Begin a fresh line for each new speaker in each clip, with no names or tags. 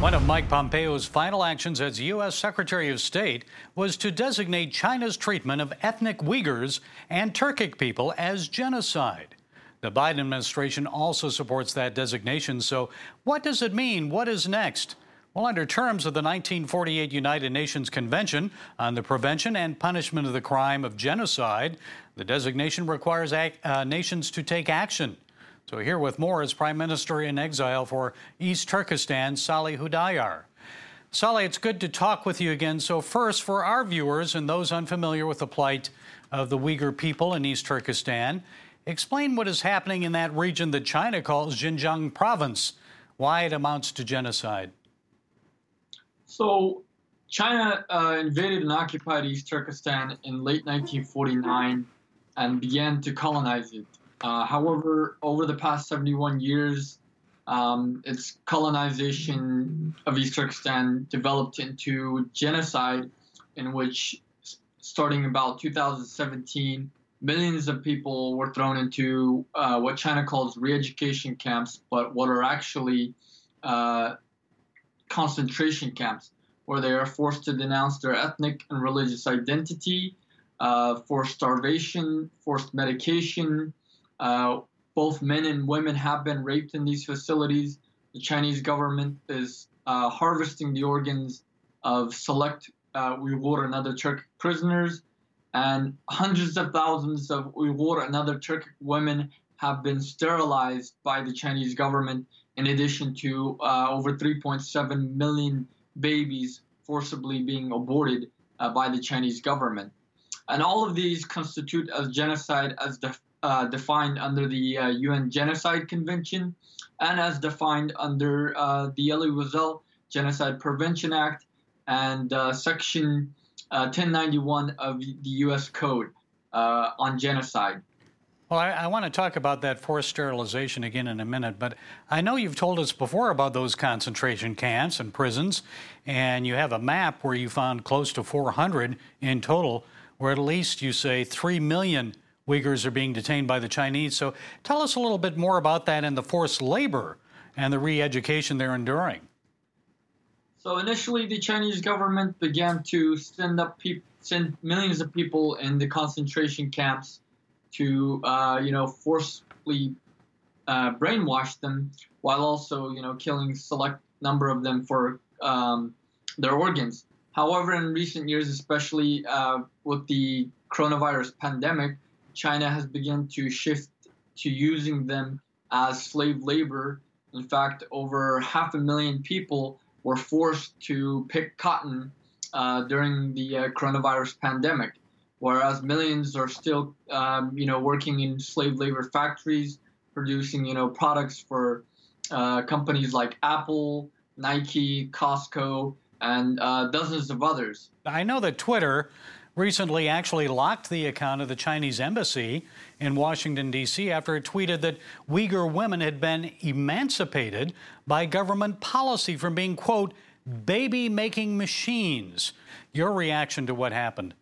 One of Mike Pompeo's final actions as U.S. Secretary of State was to designate China's treatment of ethnic Uyghurs and Turkic people as genocide. The Biden administration also supports that designation. So, what does it mean? What is next? Well, under terms of the 1948 United Nations Convention on the Prevention and Punishment of the Crime of Genocide, the designation requires uh, nations to take action. So, here with more is Prime Minister in exile for East Turkestan, Salih Hudayar. Salih, it's good to talk with you again. So, first, for our viewers and those unfamiliar with the plight of the Uyghur people in East Turkestan, explain what is happening in that region that China calls Xinjiang province, why it amounts to genocide.
So, China uh, invaded and occupied East Turkestan in late 1949 and began to colonize it. Uh, however, over the past 71 years, um, its colonization of East Turkestan developed into genocide, in which, starting about 2017, millions of people were thrown into uh, what China calls re-education camps, but what are actually uh, concentration camps, where they are forced to denounce their ethnic and religious identity, uh, forced starvation, forced medication, uh, both men and women have been raped in these facilities. The Chinese government is uh, harvesting the organs of select uh, Uyghur and other Turkic prisoners, and hundreds of thousands of Uyghur and other Turkic women have been sterilized by the Chinese government, in addition to uh, over 3.7 million babies forcibly being aborted uh, by the Chinese government. And all of these constitute as genocide as the uh, defined under the uh, UN Genocide Convention and as defined under uh, the Elie Wiesel Genocide Prevention Act and uh, Section 1091 uh, of the U.S. Code uh, on genocide.
Well, I, I, want to talk about that forced sterilization again in a minute, but I know you've told us before about those concentration camps and prisons, and you have a map where you found close to 400 in total, where at least you say 3 million Uyghurs are being detained by the Chinese. So tell us a little bit more about that and the forced labor and the re education they're enduring.
So initially, the Chinese government began to send up pe- send millions of people in the concentration camps to, uh, you know, forcibly uh, brainwash them, while also, you know, killing select number of them for um, their organs. However, in recent years, especially uh, with the coronavirus pandemic, China has begun to shift to using them as slave labor. In fact, over half a million people were forced to pick cotton uh, during the uh, coronavirus pandemic, whereas millions are still, um, you know, working in slave labor factories, producing, you know, products for uh, companies like Apple, Nike, Costco, and uh, dozens of others.
I know that Twitter recently actually locked the account of the Chinese embassy in Washington, D.C., after it tweeted that Uyghur women had been emancipated by government policy from being, quote, baby making machines. Your reaction to what happened?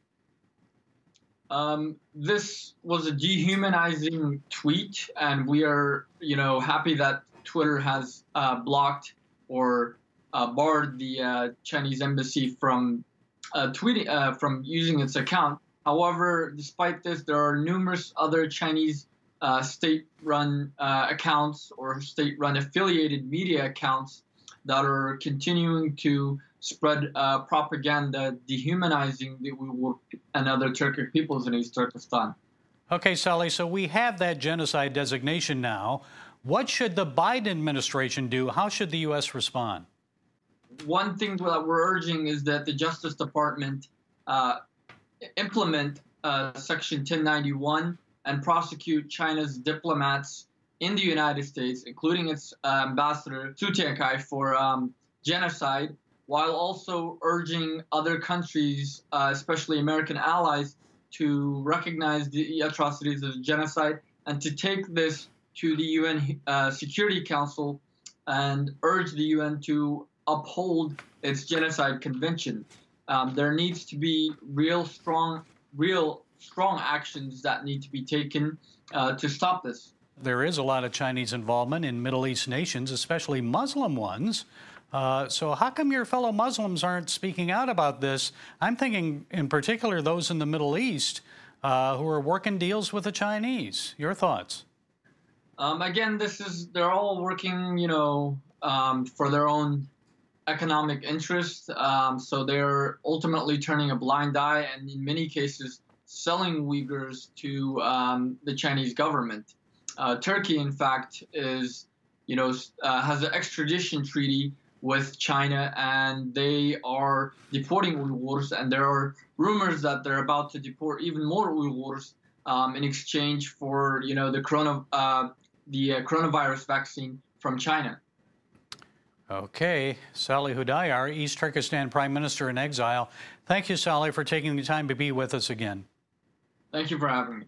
Um, this was a dehumanizing tweet, and we are, you know, happy that Twitter has uh, blocked or uh, barred the uh, Chinese embassy from uh, tweeting uh, from using its account. However, despite this, there are numerous other Chinese uh, state-run uh, accounts or state-run affiliated media accounts that are continuing to spread uh, propaganda dehumanizing the Uyghur and other Turkic peoples in East Turkestan.
Okay, Salih. so we have that genocide designation now. What should the Biden administration do? How should the U.S. respond?
One thing that we're urging is that the Justice Department uh, implement uh, Section 1091 and prosecute China's diplomats in the United States, including its uh, ambassador Cui Tiankai, for um, genocide, while also urging other countries, uh, especially American allies, to recognize the atrocities of genocide and to take this to the UN uh, Security Council and urge the UN to uphold its genocide convention. Um, there needs to be real strong, real strong actions that need to be taken uh, to stop this.
There is a lot of Chinese involvement in Middle East nations, especially Muslim ones. Uh, so, how come your fellow Muslims aren't speaking out about this? I'm thinking, in particular, those in the Middle East uh, who are working deals with the Chinese. Your thoughts?
Um, again, this is they're all working, you know, um, for their own economic interest. Um, so they're ultimately turning a blind eye, and in many cases, selling Uyghurs to um, the Chinese government. Uh, Turkey, in fact, is you know uh, has an extradition treaty with China, and they are deporting Uyghurs. And there are rumors that they're about to deport even more Uyghurs um, in exchange for, you know, the corona uh, the uh, coronavirus vaccine from China.
Okay, Salih Hudayar, East Turkestan Prime Minister in exile. Thank you, Sally, for taking the time to be with us again.
Thank you for having me.